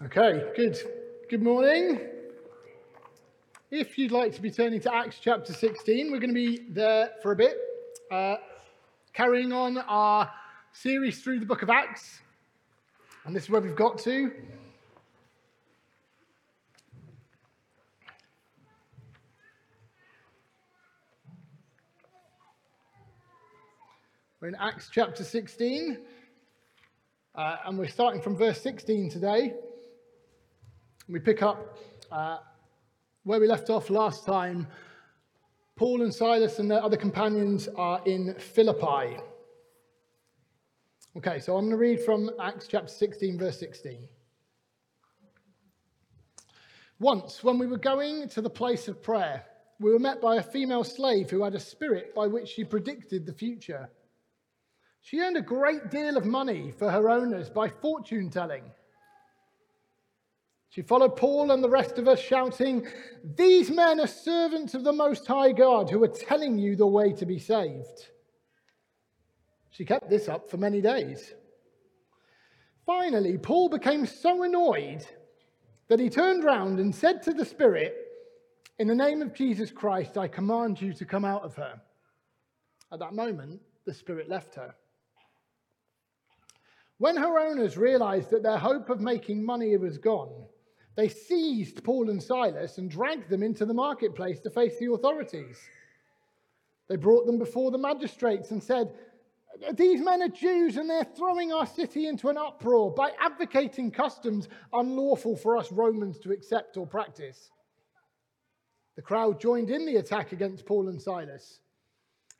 Okay, good. Good morning. If you'd like to be turning to Acts chapter 16, we're going to be there for a bit, uh, carrying on our series through the book of Acts. And this is where we've got to. We're in Acts chapter 16, uh, and we're starting from verse 16 today. We pick up uh, where we left off last time. Paul and Silas and their other companions are in Philippi. Okay, so I'm going to read from Acts chapter 16, verse 16. Once, when we were going to the place of prayer, we were met by a female slave who had a spirit by which she predicted the future. She earned a great deal of money for her owners by fortune telling. She followed Paul and the rest of us, shouting, These men are servants of the Most High God who are telling you the way to be saved. She kept this up for many days. Finally, Paul became so annoyed that he turned round and said to the Spirit, In the name of Jesus Christ, I command you to come out of her. At that moment, the Spirit left her. When her owners realized that their hope of making money was gone, they seized Paul and Silas and dragged them into the marketplace to face the authorities. They brought them before the magistrates and said, These men are Jews and they're throwing our city into an uproar by advocating customs unlawful for us Romans to accept or practice. The crowd joined in the attack against Paul and Silas,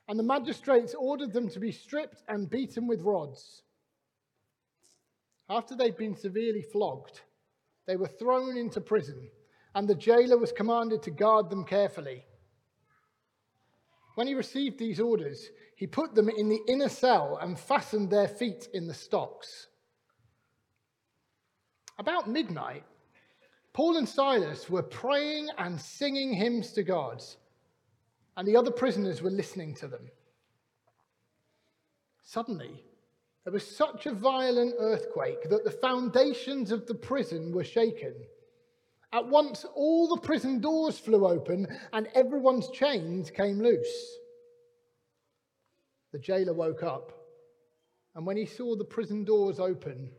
and the magistrates ordered them to be stripped and beaten with rods. After they'd been severely flogged, they were thrown into prison, and the jailer was commanded to guard them carefully. When he received these orders, he put them in the inner cell and fastened their feet in the stocks. About midnight, Paul and Silas were praying and singing hymns to God, and the other prisoners were listening to them. Suddenly, there was such a violent earthquake that the foundations of the prison were shaken. At once, all the prison doors flew open and everyone's chains came loose. The jailer woke up, and when he saw the prison doors open,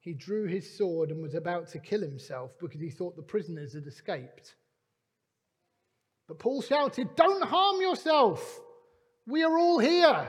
he drew his sword and was about to kill himself because he thought the prisoners had escaped. But Paul shouted, Don't harm yourself! We are all here.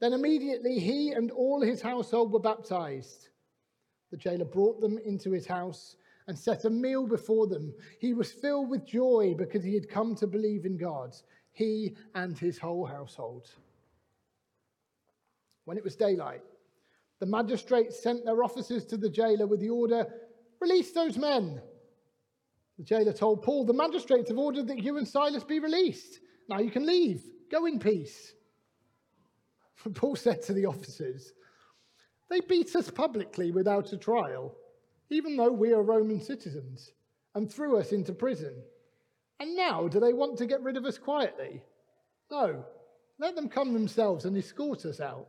Then immediately he and all his household were baptized. The jailer brought them into his house and set a meal before them. He was filled with joy because he had come to believe in God, he and his whole household. When it was daylight, the magistrates sent their officers to the jailer with the order release those men. The jailer told Paul, The magistrates have ordered that you and Silas be released. Now you can leave. Go in peace. Paul said to the officers, They beat us publicly without a trial, even though we are Roman citizens, and threw us into prison. And now do they want to get rid of us quietly? No, let them come themselves and escort us out.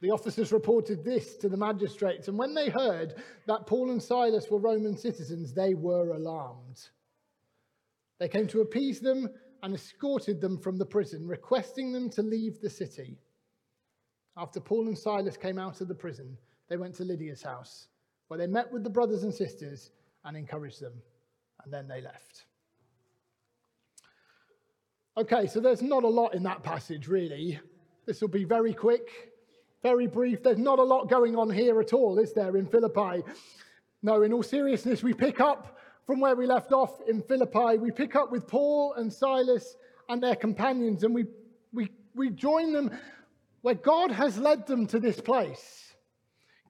The officers reported this to the magistrates, and when they heard that Paul and Silas were Roman citizens, they were alarmed. They came to appease them and escorted them from the prison, requesting them to leave the city. After Paul and Silas came out of the prison, they went to Lydia's house, where they met with the brothers and sisters and encouraged them, and then they left. Okay, so there's not a lot in that passage, really. This will be very quick, very brief. There's not a lot going on here at all, is there, in Philippi? No, in all seriousness, we pick up from where we left off in Philippi, we pick up with Paul and Silas and their companions, and we, we, we join them where God has led them to this place.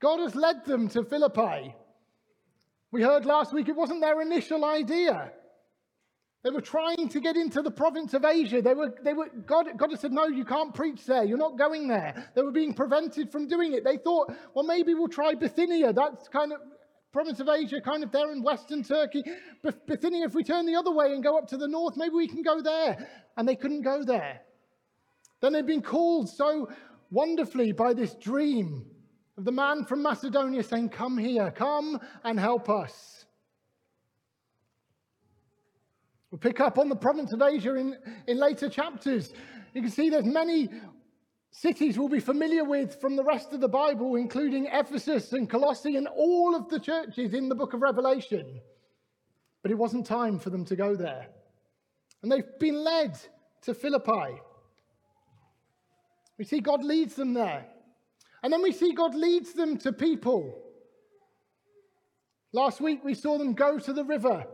God has led them to Philippi. We heard last week it wasn't their initial idea. They were trying to get into the province of Asia. They were, they were, God, God had said, No, you can't preach there. You're not going there. They were being prevented from doing it. They thought, Well, maybe we'll try Bithynia. That's kind of province of Asia, kind of there in western Turkey. But Bithynia, if we turn the other way and go up to the north, maybe we can go there. And they couldn't go there. Then they'd been called so wonderfully by this dream of the man from Macedonia saying, Come here, come and help us. We'll pick up on the province of Asia in, in later chapters. You can see there's many cities we'll be familiar with from the rest of the Bible, including Ephesus and Colossae and all of the churches in the book of Revelation. But it wasn't time for them to go there. And they've been led to Philippi. We see God leads them there. And then we see God leads them to people. Last week we saw them go to the river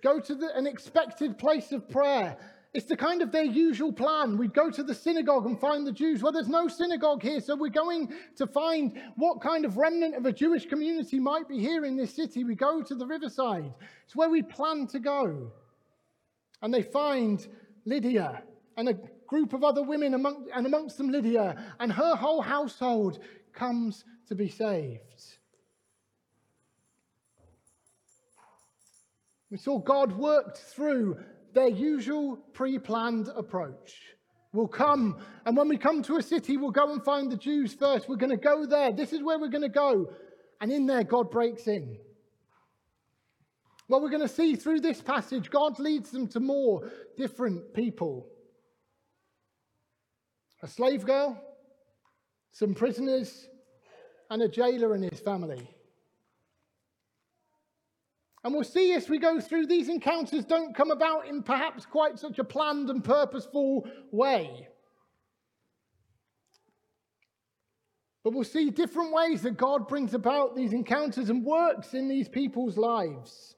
go to the, an expected place of prayer. It's the kind of their usual plan. We'd go to the synagogue and find the Jews. Well, there's no synagogue here, so we're going to find what kind of remnant of a Jewish community might be here in this city. We go to the riverside. It's where we plan to go. And they find Lydia and a group of other women, among, and amongst them Lydia, and her whole household comes to be saved. We saw God worked through their usual pre planned approach. We'll come, and when we come to a city, we'll go and find the Jews first. We're going to go there. This is where we're going to go. And in there, God breaks in. Well, we're going to see through this passage, God leads them to more different people a slave girl, some prisoners, and a jailer and his family. And we'll see as we go through, these encounters don't come about in perhaps quite such a planned and purposeful way. But we'll see different ways that God brings about these encounters and works in these people's lives.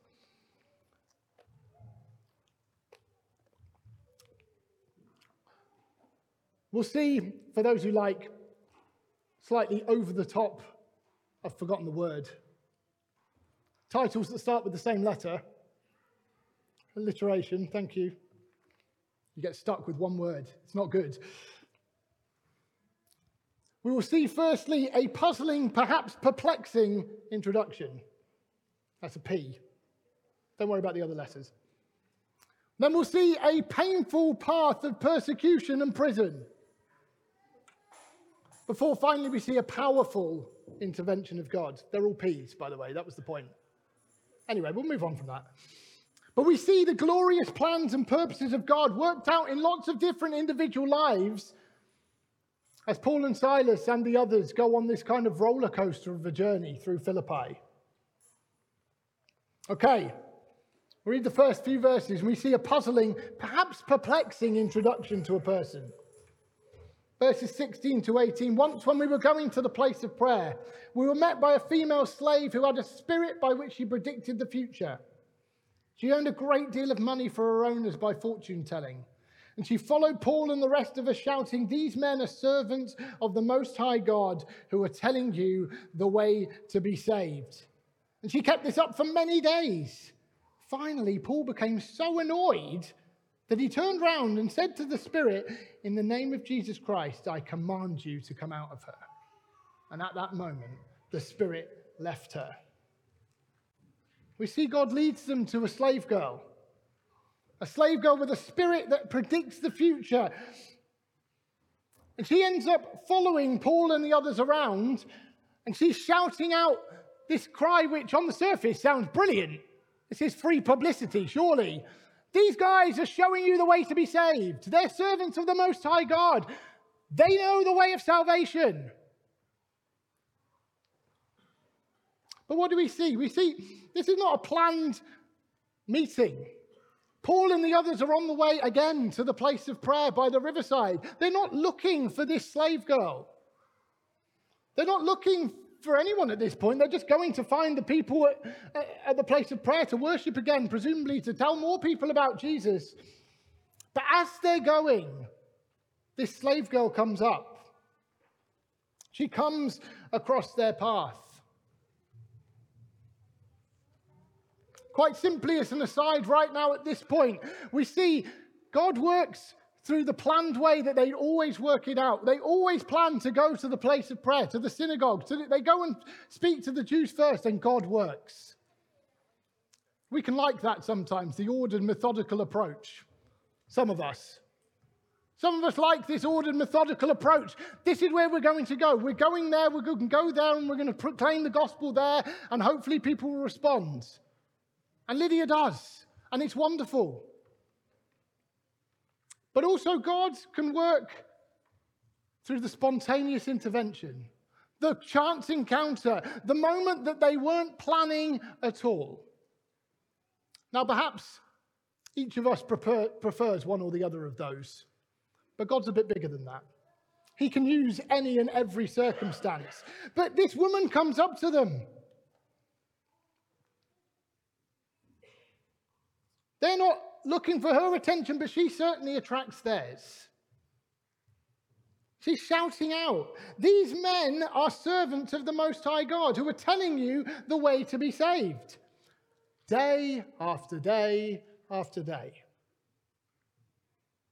We'll see, for those who like slightly over the top, I've forgotten the word, Titles that start with the same letter. Alliteration, thank you. You get stuck with one word. It's not good. We will see, firstly, a puzzling, perhaps perplexing introduction. That's a P. Don't worry about the other letters. Then we'll see a painful path of persecution and prison. Before finally we see a powerful intervention of God. They're all P's, by the way. That was the point. Anyway, we'll move on from that. But we see the glorious plans and purposes of God worked out in lots of different individual lives as Paul and Silas and the others go on this kind of roller coaster of a journey through Philippi. Okay, we read the first few verses and we see a puzzling, perhaps perplexing introduction to a person verses 16 to 18. Once, when we were going to the place of prayer, we were met by a female slave who had a spirit by which she predicted the future. She earned a great deal of money for her owners by fortune telling. And she followed Paul and the rest of us, shouting, These men are servants of the Most High God who are telling you the way to be saved. And she kept this up for many days. Finally, Paul became so annoyed that he turned round and said to the Spirit, In the name of Jesus Christ, I command you to come out of her. And at that moment, the Spirit left her. We see God leads them to a slave girl, a slave girl with a spirit that predicts the future. And she ends up following Paul and the others around, and she's shouting out this cry, which on the surface sounds brilliant. This is free publicity, surely. These guys are showing you the way to be saved. They're servants of the Most High God. They know the way of salvation. But what do we see? We see this is not a planned meeting. Paul and the others are on the way again to the place of prayer by the riverside. They're not looking for this slave girl. They're not looking for anyone at this point. They're just going to find the people at, at the place of prayer to worship again, presumably to tell more people about Jesus. But as they're going, this slave girl comes up. She comes across their path. quite simply, as an aside right now at this point, we see God works through the planned way that they always work it out. They always plan to go to the place of prayer, to the synagogue. To the, they go and speak to the Jews first, and God works. We can like that sometimes, the ordered, methodical approach. Some of us. Some of us like this ordered, methodical approach. This is where we're going to go. We're going there, we're going to go there, and we're going to proclaim the gospel there, and hopefully people will respond. And Lydia does, and it's wonderful. But also, God can work through the spontaneous intervention, the chance encounter, the moment that they weren't planning at all. Now, perhaps each of us prefer, prefers one or the other of those, but God's a bit bigger than that. He can use any and every circumstance. But this woman comes up to them. They're not looking for her attention, but she certainly attracts theirs. She's shouting out, These men are servants of the Most High God who are telling you the way to be saved. Day after day after day.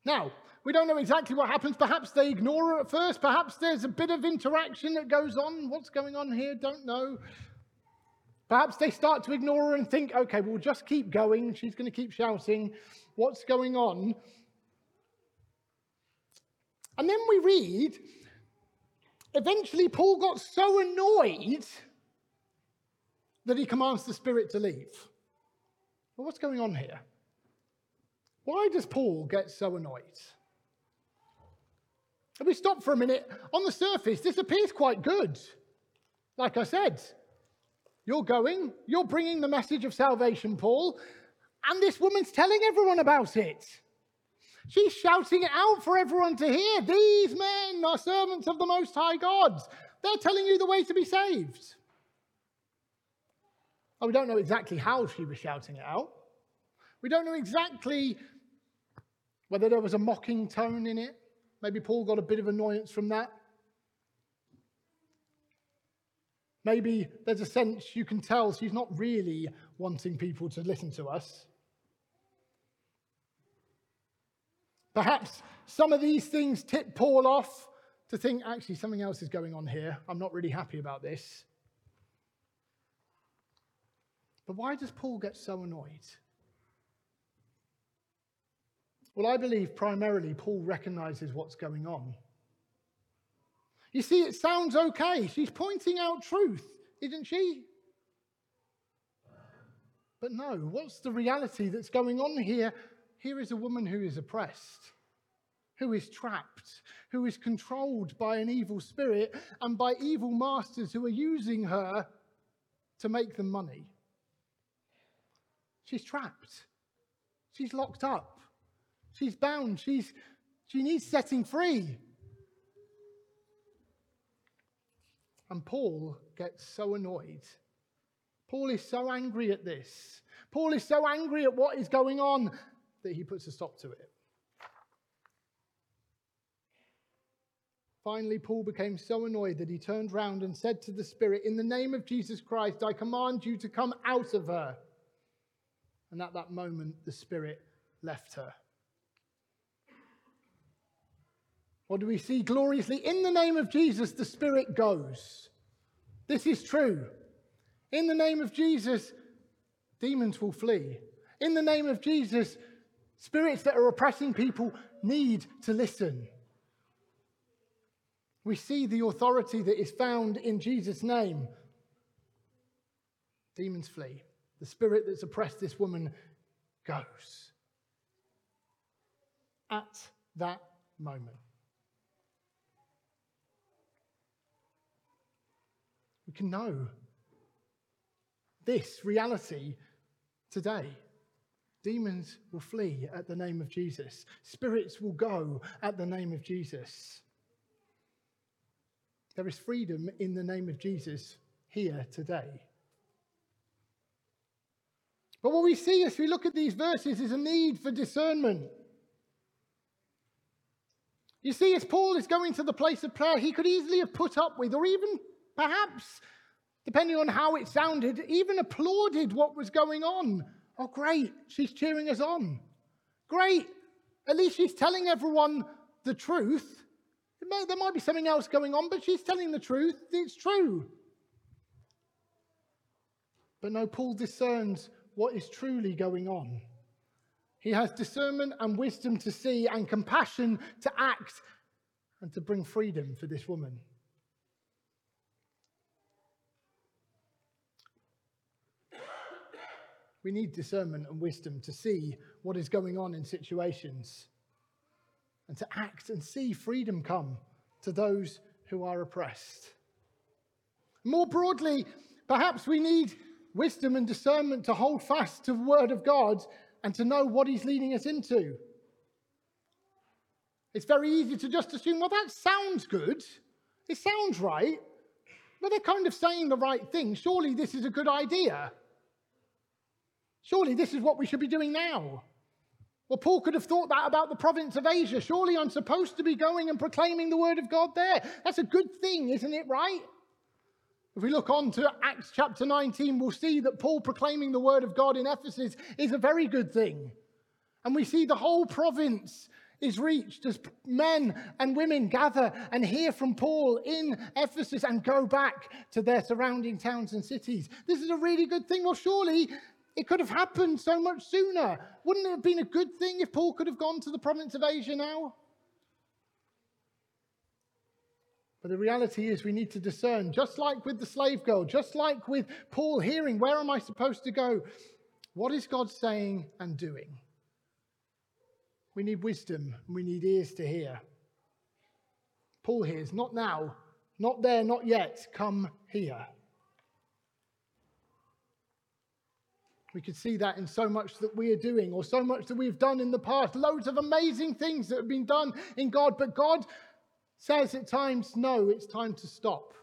Now, we don't know exactly what happens. Perhaps they ignore her at first. Perhaps there's a bit of interaction that goes on. What's going on here? Don't know. Perhaps they start to ignore her and think, okay, we'll just keep going. She's going to keep shouting. What's going on? And then we read, eventually, Paul got so annoyed that he commands the Spirit to leave. Well, what's going on here? Why does Paul get so annoyed? If we stop for a minute, on the surface, this appears quite good. Like I said, you're going, you're bringing the message of salvation, Paul, and this woman's telling everyone about it. She's shouting it out for everyone to hear. These men are servants of the Most High God. They're telling you the way to be saved. Oh, we don't know exactly how she was shouting it out. We don't know exactly whether there was a mocking tone in it. Maybe Paul got a bit of annoyance from that. Maybe there's a sense you can tell she's not really wanting people to listen to us. Perhaps some of these things tip Paul off to think, actually, something else is going on here. I'm not really happy about this. But why does Paul get so annoyed? Well, I believe primarily Paul recognizes what's going on. You see, it sounds okay. She's pointing out truth, isn't she? But no, what's the reality that's going on here? Here is a woman who is oppressed, who is trapped, who is controlled by an evil spirit and by evil masters who are using her to make them money. She's trapped. She's locked up. She's bound. She's, she needs setting free. And Paul gets so annoyed. Paul is so angry at this. Paul is so angry at what is going on that he puts a stop to it. Finally, Paul became so annoyed that he turned round and said to the Spirit, In the name of Jesus Christ, I command you to come out of her. And at that moment, the Spirit left her. What do we see gloriously? In the name of Jesus, the Spirit goes. This is true. In the name of Jesus, demons will flee. In the name of Jesus, spirits that are oppressing people need to listen. We see the authority that is found in Jesus' name. Demons flee. The spirit that's oppressed this woman goes. At that moment. We can know this reality today. Demons will flee at the name of Jesus, spirits will go at the name of Jesus. There is freedom in the name of Jesus here today. But what we see as we look at these verses is a need for discernment. You see, as Paul is going to the place of prayer, he could easily have put up with or even perhaps depending on how it sounded, even applauded what was going on. Oh, great, she's cheering us on. Great, at least she's telling everyone the truth. May, there might be something else going on, but she's telling the truth. It's true. But no, Paul discerns what is truly going on. He has discernment and wisdom to see and compassion to act and to bring freedom for this woman. We need discernment and wisdom to see what is going on in situations and to act and see freedom come to those who are oppressed. More broadly, perhaps we need wisdom and discernment to hold fast to the word of God and to know what he's leading us into. It's very easy to just assume, well, that sounds good. It sounds right. But they're kind of saying the right thing. Surely this is a good idea. Surely this is what we should be doing now. Well, Paul could have thought that about the province of Asia. Surely I'm supposed to be going and proclaiming the word of God there. That's a good thing, isn't it, right? If we look on to Acts chapter 19, we'll see that Paul proclaiming the word of God in Ephesus is a very good thing. And we see the whole province is reached as men and women gather and hear from Paul in Ephesus and go back to their surrounding towns and cities. This is a really good thing. Well, surely it could have happened so much sooner. Wouldn't it have been a good thing if Paul could have gone to the province of Asia now? But the reality is, we need to discern, just like with the slave girl, just like with Paul hearing, where am I supposed to go? What is God saying and doing? We need wisdom, we need ears to hear. Paul hears, not now, not there, not yet, come here. We could see that in so much that we are doing, or so much that we've done in the past. Loads of amazing things that have been done in God, but God says at times, no, it's time to stop.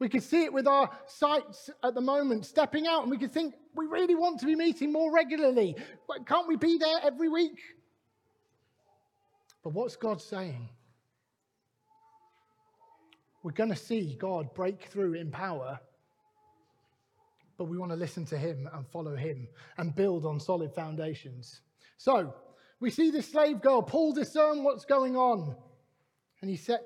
We could see it with our sights at the moment, stepping out, and we could think, we really want to be meeting more regularly. But Can't we be there every week? But what's God saying? We're going to see God break through in power but we want to listen to him and follow him and build on solid foundations. So we see this slave girl. Paul discern what's going on. And he set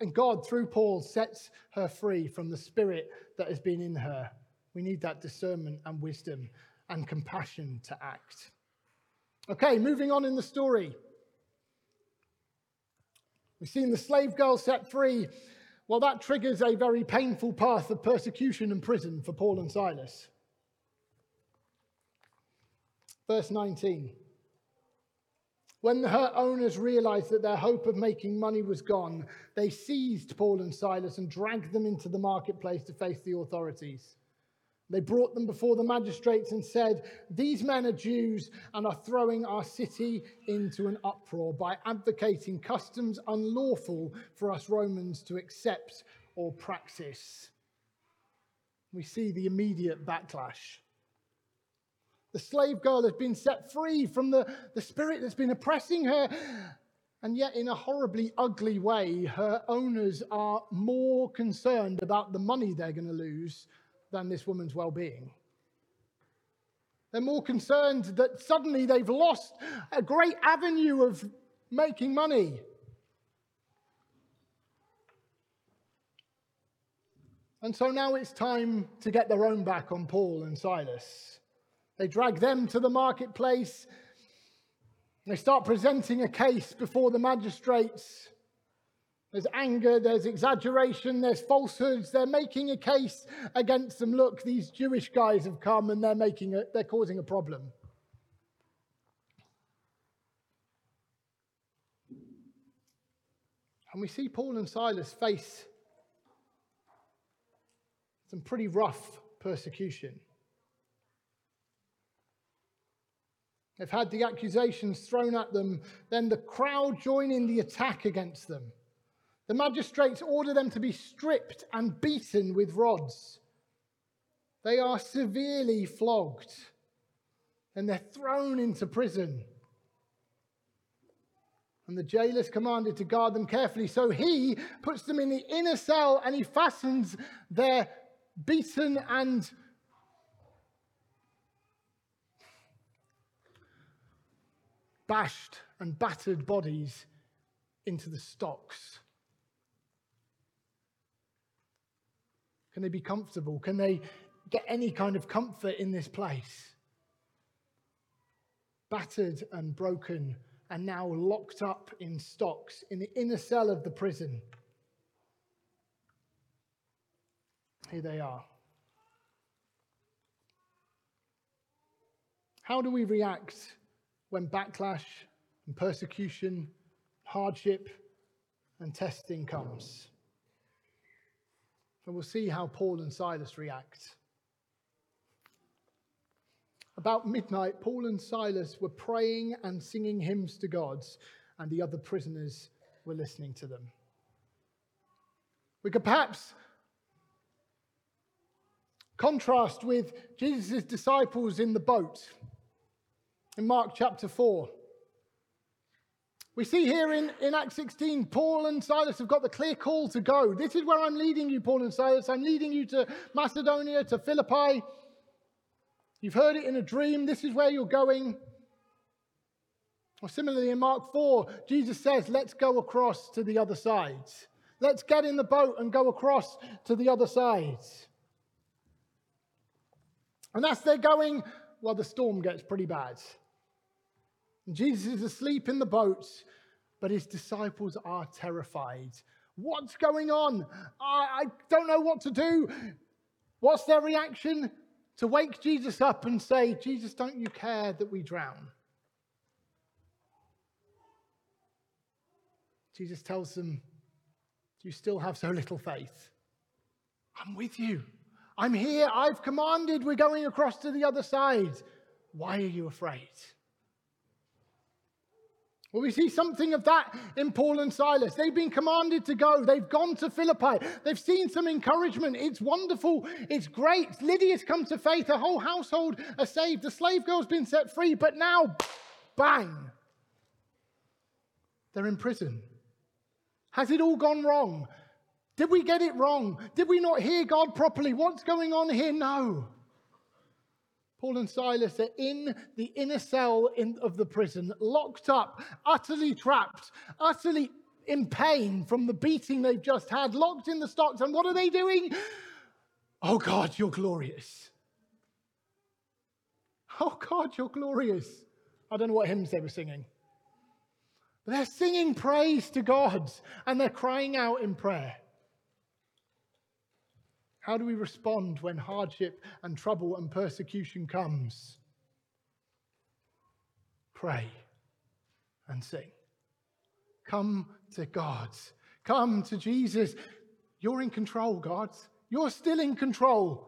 and God through Paul sets her free from the spirit that has been in her. We need that discernment and wisdom and compassion to act. Okay, moving on in the story. We've seen the slave girl set free. Well, that triggers a very painful path of persecution and prison for Paul and Silas. Verse 19. When her owners realized that their hope of making money was gone, they seized Paul and Silas and dragged them into the marketplace to face the authorities. They brought them before the magistrates and said, These men are Jews and are throwing our city into an uproar by advocating customs unlawful for us Romans to accept or practice. We see the immediate backlash. The slave girl has been set free from the, the spirit that's been oppressing her. And yet, in a horribly ugly way, her owners are more concerned about the money they're going to lose than this woman's well being. They're more concerned that suddenly they've lost a great avenue of making money. And so now it's time to get their own back on Paul and Silas. They drag them to the marketplace. They start presenting a case before the magistrates. There's anger, there's exaggeration, there's falsehoods. They're making a case against them. Look, these Jewish guys have come and they're making a, they're causing a problem. And we see Paul and Silas face some pretty rough persecution. They've had the accusations thrown at them, then the crowd join in the attack against them. The magistrates order them to be stripped and beaten with rods. They are severely flogged and they're thrown into prison. and the jailer's commanded to guard them carefully. So he puts them in the inner cell and he fastens their beaten and bashed and battered bodies into the stocks. Can they be comfortable? Can they get any kind of comfort in this place? Battered and broken and now locked up in stocks in the inner cell of the prison. Here they are. How do we react when backlash and persecution, hardship, and testing comes? And we'll see how Paul and Silas react. About midnight, Paul and Silas were praying and singing hymns to God, and the other prisoners were listening to them. We could perhaps contrast with Jesus' disciples in the boat in Mark chapter 4. We see here in, in Acts 16, Paul and Silas have got the clear call to go. This is where I'm leading you, Paul and Silas. I'm leading you to Macedonia, to Philippi. You've heard it in a dream. This is where you're going. Or similarly, in Mark 4, Jesus says, Let's go across to the other side. Let's get in the boat and go across to the other side. And as they're going, well, the storm gets pretty bad. Jesus is asleep in the boat, but his disciples are terrified. What's going on? I, I don't know what to do. What's their reaction? to wake Jesus up and say, Jesus, don't you care that we drown? Jesus tells them, you still have so little faith? I'm with you. I'm here. I've commanded. We're going across to the other side. Why are you afraid? Well, we see something of that in Paul and Silas. They've been commanded to go. They've gone to Philippi. They've seen some encouragement. It's wonderful. It's great. Lydia's come to faith. Her whole household are saved. The slave girl's been set free. But now, bang, they're in prison. Has it all gone wrong? Did we get it wrong? Did we not hear God properly? What's going on here? No. Paul and Silas are in the inner cell in, of the prison, locked up, utterly trapped, utterly in pain from the beating they've just had, locked in the stocks. And what are they doing? Oh God, you're glorious. Oh God, you're glorious. I don't know what hymns they were singing. But they're singing praise to God and they're crying out in prayer. How do we respond when hardship and trouble and persecution comes? Pray and sing. Come to God. Come to Jesus. You're in control, God. You're still in control.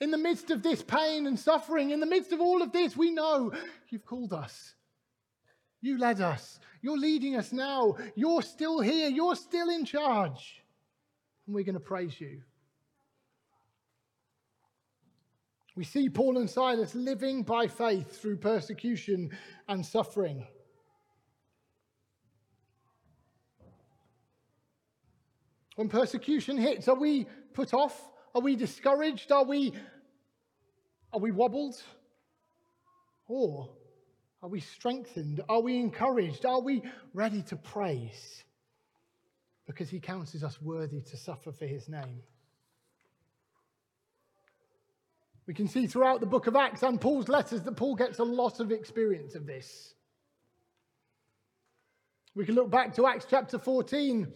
In the midst of this pain and suffering, in the midst of all of this, we know you've called us. You led us. You're leading us now. You're still here. You're still in charge. And we're going to praise you. We see Paul and Silas living by faith through persecution and suffering. When persecution hits, are we put off? Are we discouraged? Are we, are we wobbled? Or are we strengthened? Are we encouraged? Are we ready to praise? Because he counts us worthy to suffer for his name. We can see throughout the book of Acts and Paul's letters that Paul gets a lot of experience of this. We can look back to Acts chapter 14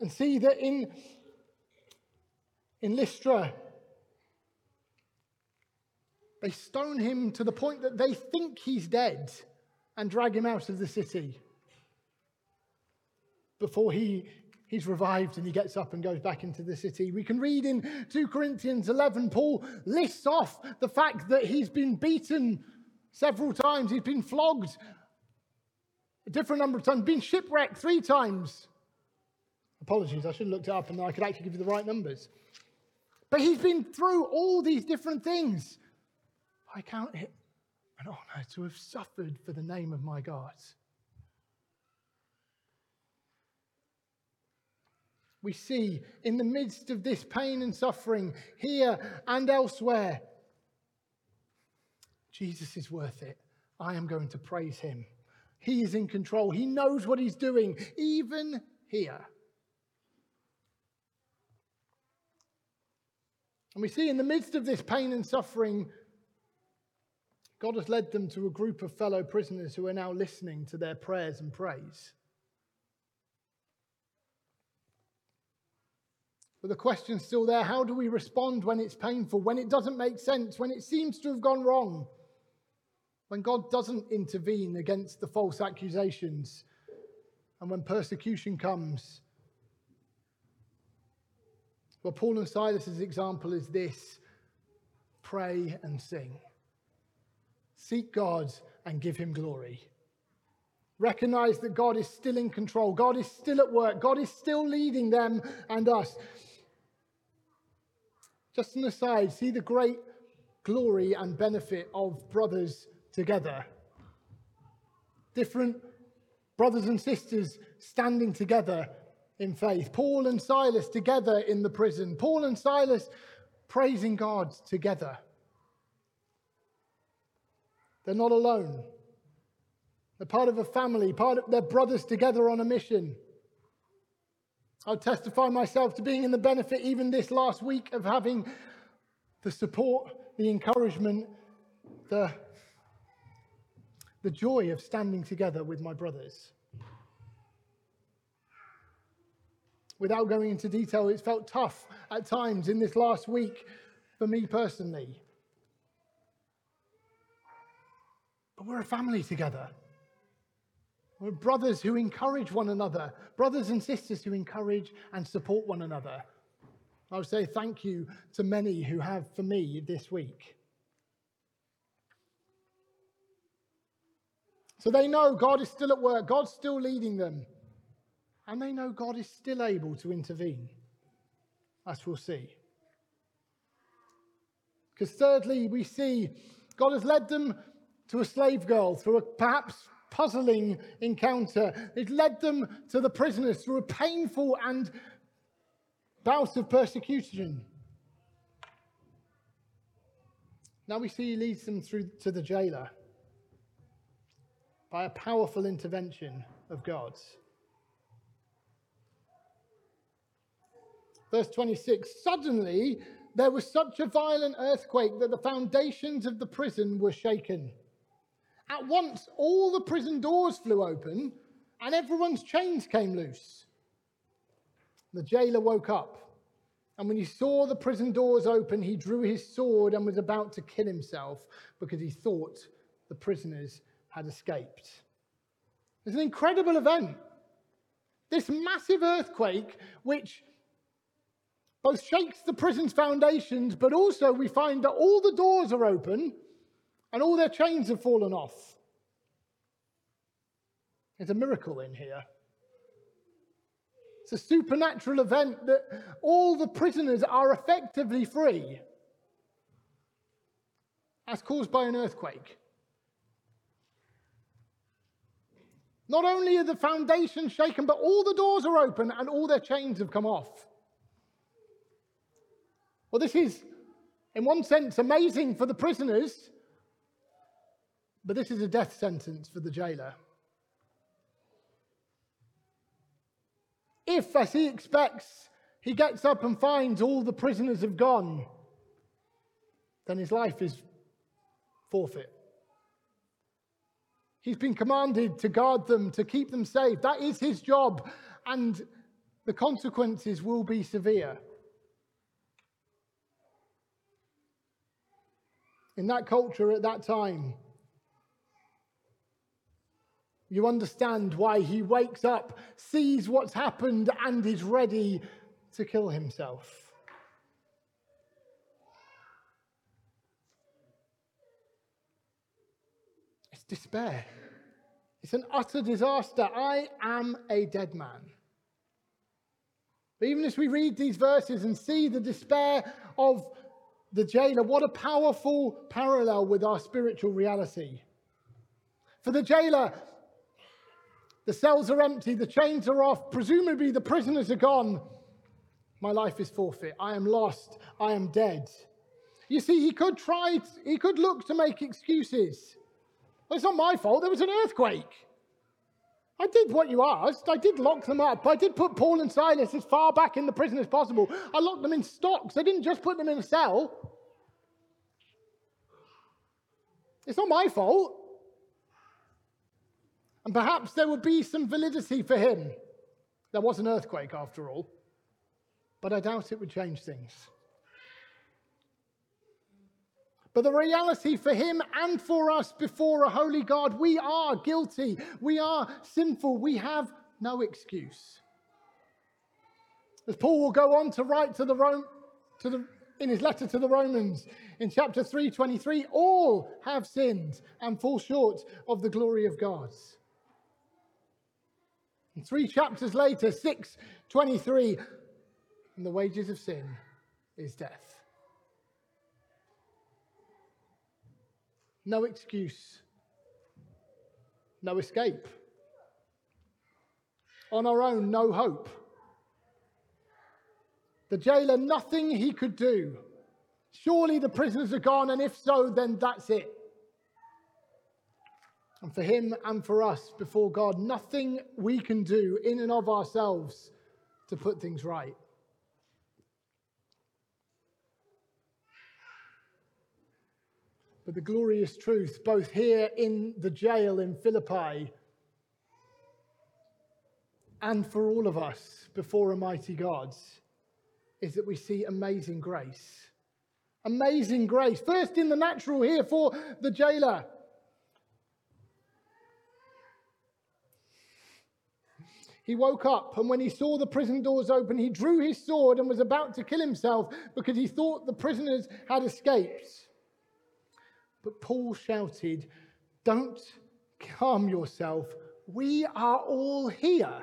and see that in, in Lystra, they stone him to the point that they think he's dead and drag him out of the city before he he's revived and he gets up and goes back into the city. We can read in 2 Corinthians 11, Paul lists off the fact that he's been beaten several times, he's been flogged a different number of times, been shipwrecked three times. Apologies, I should have looked it up and I could actually give you the right numbers. But he's been through all these different things. I count it an honor to have suffered for the name of my God. We see in the midst of this pain and suffering, here and elsewhere, Jesus is worth it. I am going to praise him. He is in control. He knows what he's doing, even here. And we see in the midst of this pain and suffering, God has led them to a group of fellow prisoners who are now listening to their prayers and praise. But the question's still there how do we respond when it's painful, when it doesn't make sense, when it seems to have gone wrong? When God doesn't intervene against the false accusations, and when persecution comes? Well, Paul and Silas's example is this pray and sing. Seek God and give him glory. Recognize that God is still in control. God is still at work. God is still leading them and us. Just an aside, see the great glory and benefit of brothers together. Different brothers and sisters standing together in faith. Paul and Silas together in the prison. Paul and Silas praising God together. They're not alone. They're part of a family, part of their brothers together on a mission. I'll testify myself to being in the benefit even this last week of having the support, the encouragement, the, the joy of standing together with my brothers. Without going into detail, it's felt tough at times in this last week for me personally. But we're a family together. Brothers who encourage one another, brothers and sisters who encourage and support one another. I would say thank you to many who have for me this week. So they know God is still at work, God's still leading them, and they know God is still able to intervene, as we'll see. Because thirdly, we see God has led them to a slave girl through a perhaps puzzling encounter. It led them to the prisoners through a painful and bout of persecution. Now we see he leads them through to the jailer by a powerful intervention of God's. Verse 26 Suddenly there was such a violent earthquake that the foundations of the prison were shaken. At once, all the prison doors flew open and everyone's chains came loose. The jailer woke up, and when he saw the prison doors open, he drew his sword and was about to kill himself because he thought the prisoners had escaped. It's an incredible event. This massive earthquake, which both shakes the prison's foundations, but also we find that all the doors are open and all their chains have fallen off. There's a miracle in here. It's a supernatural event that all the prisoners are effectively free. That's caused by an earthquake. Not only are the foundations shaken, but all the doors are open and all their chains have come off. Well, this is, in one sense, amazing for the prisoners but this is a death sentence for the jailer. If, as he expects, he gets up and finds all the prisoners have gone, then his life is forfeit. He's been commanded to guard them, to keep them safe. That is his job, and the consequences will be severe. In that culture at that time, you understand why he wakes up, sees what's happened, and is ready to kill himself. It's despair. It's an utter disaster. I am a dead man. But even as we read these verses and see the despair of the jailer, what a powerful parallel with our spiritual reality. For the jailer, the cells are empty, the chains are off, presumably the prisoners are gone. My life is forfeit. I am lost. I am dead. You see, he could try, he could look to make excuses. Well, it's not my fault. There was an earthquake. I did what you asked. I did lock them up. I did put Paul and Silas as far back in the prison as possible. I locked them in stocks. I didn't just put them in a cell. It's not my fault. And perhaps there would be some validity for him. There was an earthquake after all, but I doubt it would change things. But the reality for him and for us before a holy God, we are guilty. We are sinful. We have no excuse. As Paul will go on to write to the Rome, to the, in his letter to the Romans in chapter 3:23, all have sinned and fall short of the glory of God. And three chapters later, 6:23, and the wages of sin is death. No excuse. No escape. On our own, no hope. The jailer, nothing he could do. Surely the prisoners are gone, and if so, then that's it. And for him and for us before God, nothing we can do in and of ourselves to put things right. But the glorious truth, both here in the jail in Philippi and for all of us before a mighty God, is that we see amazing grace. Amazing grace. First in the natural here for the jailer. He woke up, and when he saw the prison doors open, he drew his sword and was about to kill himself because he thought the prisoners had escaped. But Paul shouted, Don't calm yourself. We are all here.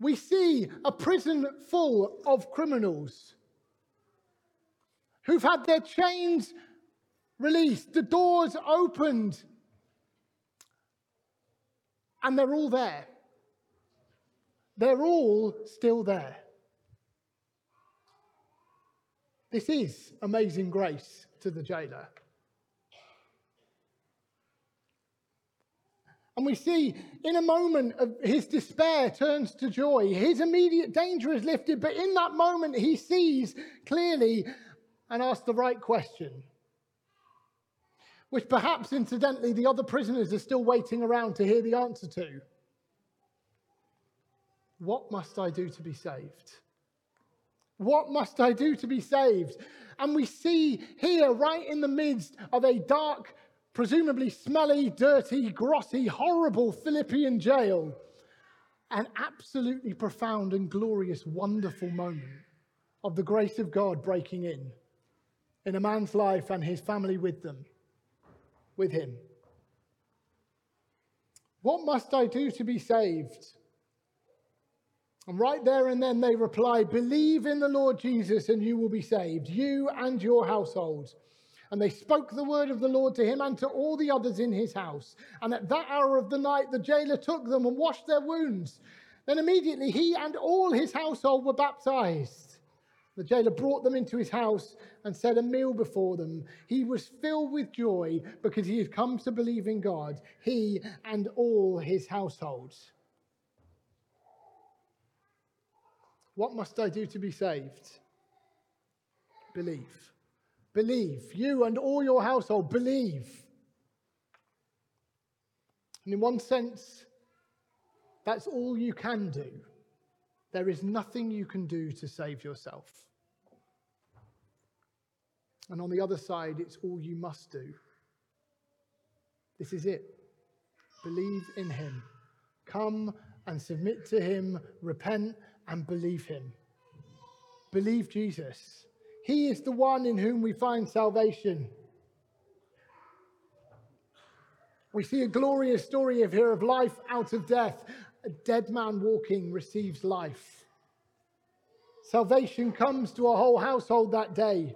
We see a prison full of criminals who've had their chains released, the doors opened, and they're all there. They're all still there. This is amazing grace to the jailer. And we see in a moment of his despair turns to joy. His immediate danger is lifted, but in that moment he sees clearly and asks the right question, which perhaps incidentally the other prisoners are still waiting around to hear the answer to. What must I do to be saved? What must I do to be saved? And we see here, right in the midst of a dark, presumably smelly, dirty, grotty, horrible Philippian jail, an absolutely profound and glorious, wonderful moment of the grace of God breaking in in a man's life and his family with them, with him. What must I do to be saved? And right there and then they reply, Believe in the Lord Jesus and you will be saved, you and your household. And they spoke the word of the Lord to him and to all the others in his house. And at that hour of the night, the jailer took them and washed their wounds. Then immediately he and all his household were baptized. The jailer brought them into his house and set a meal before them. He was filled with joy because he had come to believe in God, he and all his households. What must I do to be saved? Believe. Believe. You and all your household, believe. And in one sense, that's all you can do. There is nothing you can do to save yourself. And on the other side, it's all you must do. This is it. Believe in Him. Come and submit to Him, repent, and believe him. Believe Jesus. He is the one in whom we find salvation. We see a glorious story of here of life out of death. A dead man walking receives life. Salvation comes to a whole household that day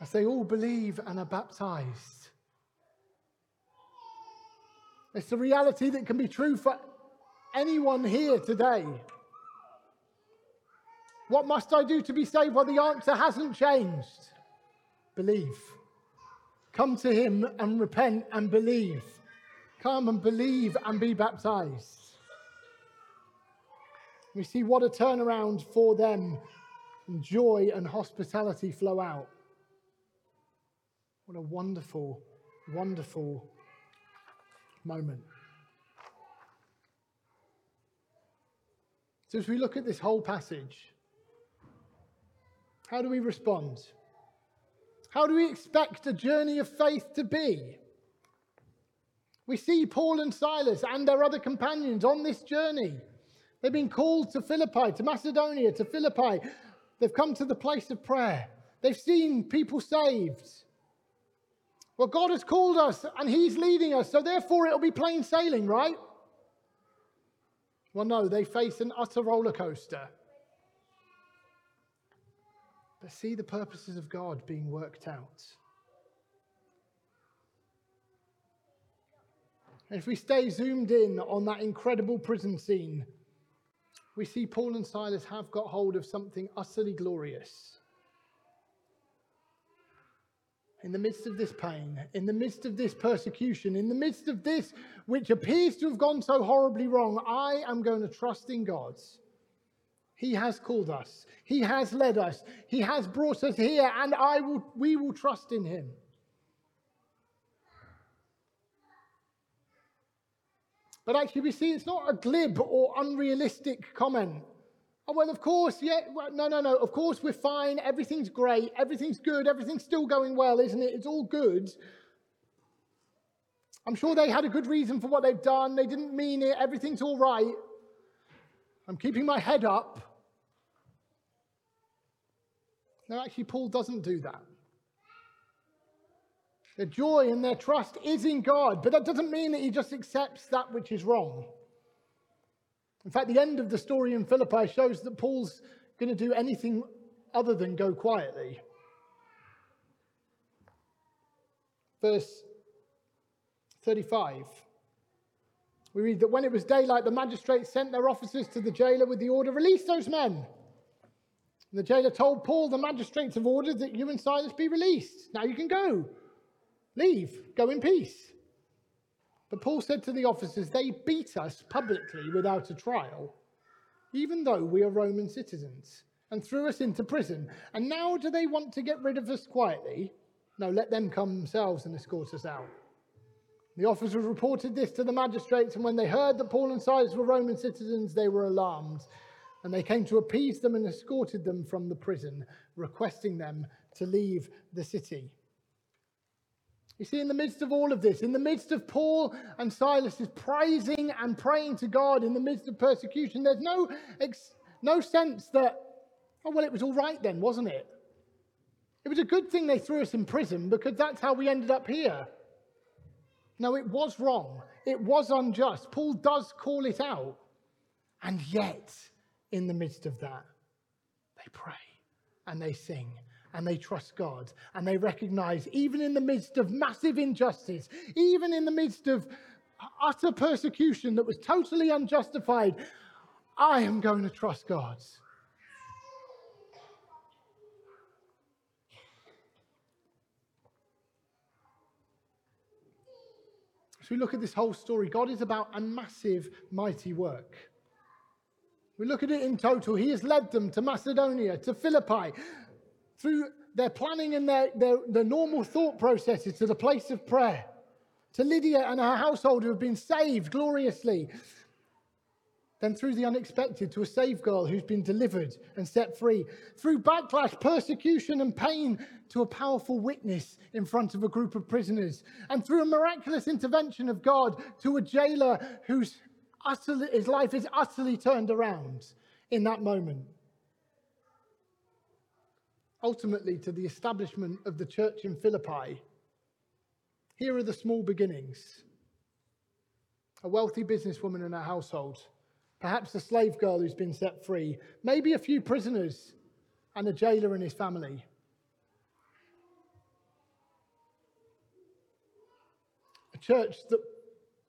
as they all believe and are baptized. It's a reality that can be true for anyone here today? What must I do to be saved? Well, the answer hasn't changed. Believe. Come to him and repent and believe. Come and believe and be baptized. We see what a turnaround for them, and joy and hospitality flow out. What a wonderful, wonderful moment. So, as we look at this whole passage, how do we respond? How do we expect a journey of faith to be? We see Paul and Silas and their other companions on this journey. They've been called to Philippi, to Macedonia, to Philippi. They've come to the place of prayer. They've seen people saved. Well, God has called us and He's leading us, so therefore it'll be plain sailing, right? Well, no, they face an utter roller coaster. But see the purposes of God being worked out. And if we stay zoomed in on that incredible prison scene, we see Paul and Silas have got hold of something utterly glorious. In the midst of this pain, in the midst of this persecution, in the midst of this which appears to have gone so horribly wrong, I am going to trust in God. He has called us, He has led us, He has brought us here, and I will, we will trust in Him. But actually, we see it's not a glib or unrealistic comment. Oh, well, of course, yeah, well, no, no, no, of course we're fine, everything's great, everything's good, everything's still going well, isn't it? It's all good. I'm sure they had a good reason for what they've done, they didn't mean it, everything's all right. I'm keeping my head up. No, actually, Paul doesn't do that. Their joy and their trust is in God, but that doesn't mean that he just accepts that which is wrong. In fact, the end of the story in Philippi shows that Paul's going to do anything other than go quietly. Verse 35. We read that when it was daylight, the magistrates sent their officers to the jailer with the order release those men. And the jailer told Paul, The magistrates have ordered that you and Silas be released. Now you can go. Leave, go in peace. But Paul said to the officers, They beat us publicly without a trial, even though we are Roman citizens, and threw us into prison. And now do they want to get rid of us quietly? No, let them come themselves and escort us out. The officers reported this to the magistrates, and when they heard that Paul and Silas were Roman citizens, they were alarmed. And they came to appease them and escorted them from the prison, requesting them to leave the city. You see, in the midst of all of this, in the midst of Paul and Silas is praising and praying to God in the midst of persecution, there's no, ex- no sense that, oh, well, it was all right then, wasn't it? It was a good thing they threw us in prison because that's how we ended up here. No, it was wrong. It was unjust. Paul does call it out. And yet, in the midst of that, they pray and they sing and they trust God and they recognize, even in the midst of massive injustice, even in the midst of utter persecution that was totally unjustified, I am going to trust God. As we look at this whole story, God is about a massive, mighty work. We look at it in total. He has led them to Macedonia, to Philippi, through their planning and their, their, their normal thought processes to the place of prayer, to Lydia and her household who have been saved gloriously, then through the unexpected to a saved girl who's been delivered and set free, through backlash, persecution, and pain to a powerful witness in front of a group of prisoners, and through a miraculous intervention of God to a jailer whose utterly, his life is utterly turned around in that moment ultimately to the establishment of the church in Philippi. Here are the small beginnings a wealthy businesswoman in her household, perhaps a slave girl who's been set free, maybe a few prisoners, and a jailer and his family. A church that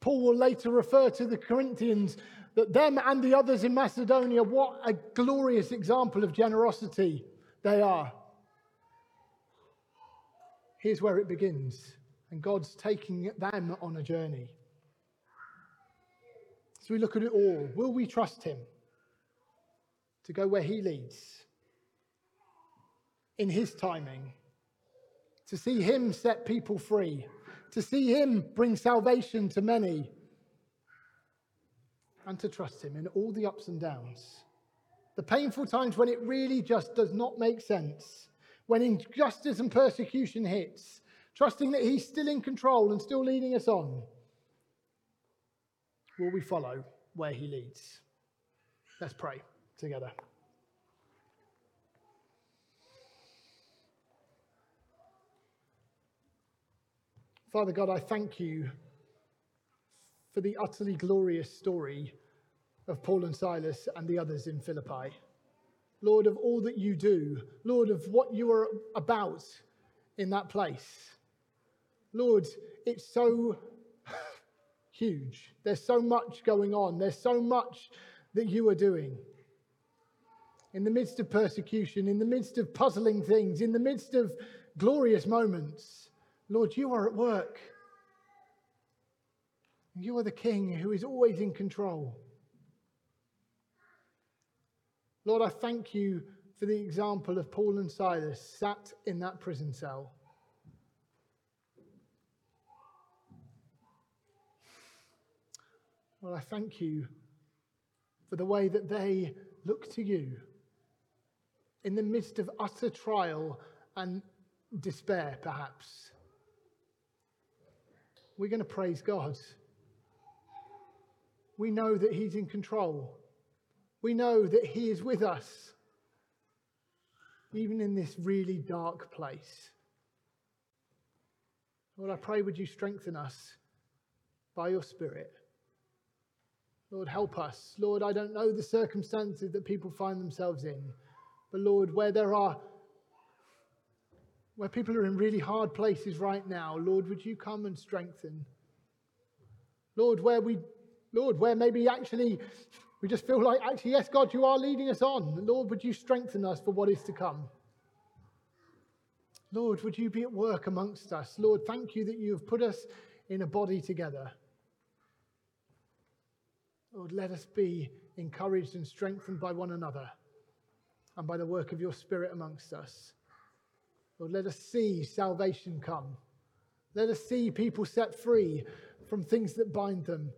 Paul will later refer to the Corinthians that them and the others in Macedonia, what a glorious example of generosity they are. Here's where it begins, and God's taking them on a journey. So we look at it all. Will we trust Him to go where He leads in His timing? To see Him set people free, to see Him bring salvation to many and to trust Him in all the ups and downs. The painful times when it really just does not make sense, when injustice and persecution hits, trusting that He's still in control and still leading us on. Will we follow where He leads? Let's pray together. Father God, I thank you for the utterly glorious story of Paul and Silas and the others in Philippi. Lord, of all that you do, Lord, of what you are about in that place. Lord, it's so huge. There's so much going on. There's so much that you are doing. In the midst of persecution, in the midst of puzzling things, in the midst of glorious moments, Lord, you are at work. You are the King who is always in control. Lord, I thank you for the example of Paul and Silas sat in that prison cell. Lord, I thank you for the way that they look to you in the midst of utter trial and despair, perhaps. We're going to praise God we know that He's in control. We know that He is with us, even in this really dark place. Lord, I pray, would you strengthen us by your Spirit? Lord, help us. Lord, I don't know the circumstances that people find themselves in, but Lord, where there are where people are in really hard places right now, Lord, would you come and strengthen? Lord, where we Lord, where maybe actually we just feel like, actually, yes, God, you are leading us on. Lord, would you strengthen us for what is to come? Lord, would you be at work amongst us? Lord, thank you that you have put us in a body together. Lord, let us be encouraged and strengthened by one another and by the work of your Spirit amongst us. Lord, let us see salvation come. Let us see people set free from things that bind them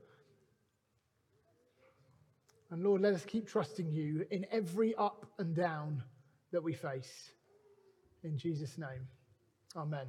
and Lord, let us keep trusting you in every up and down that we face. In Jesus' name, amen.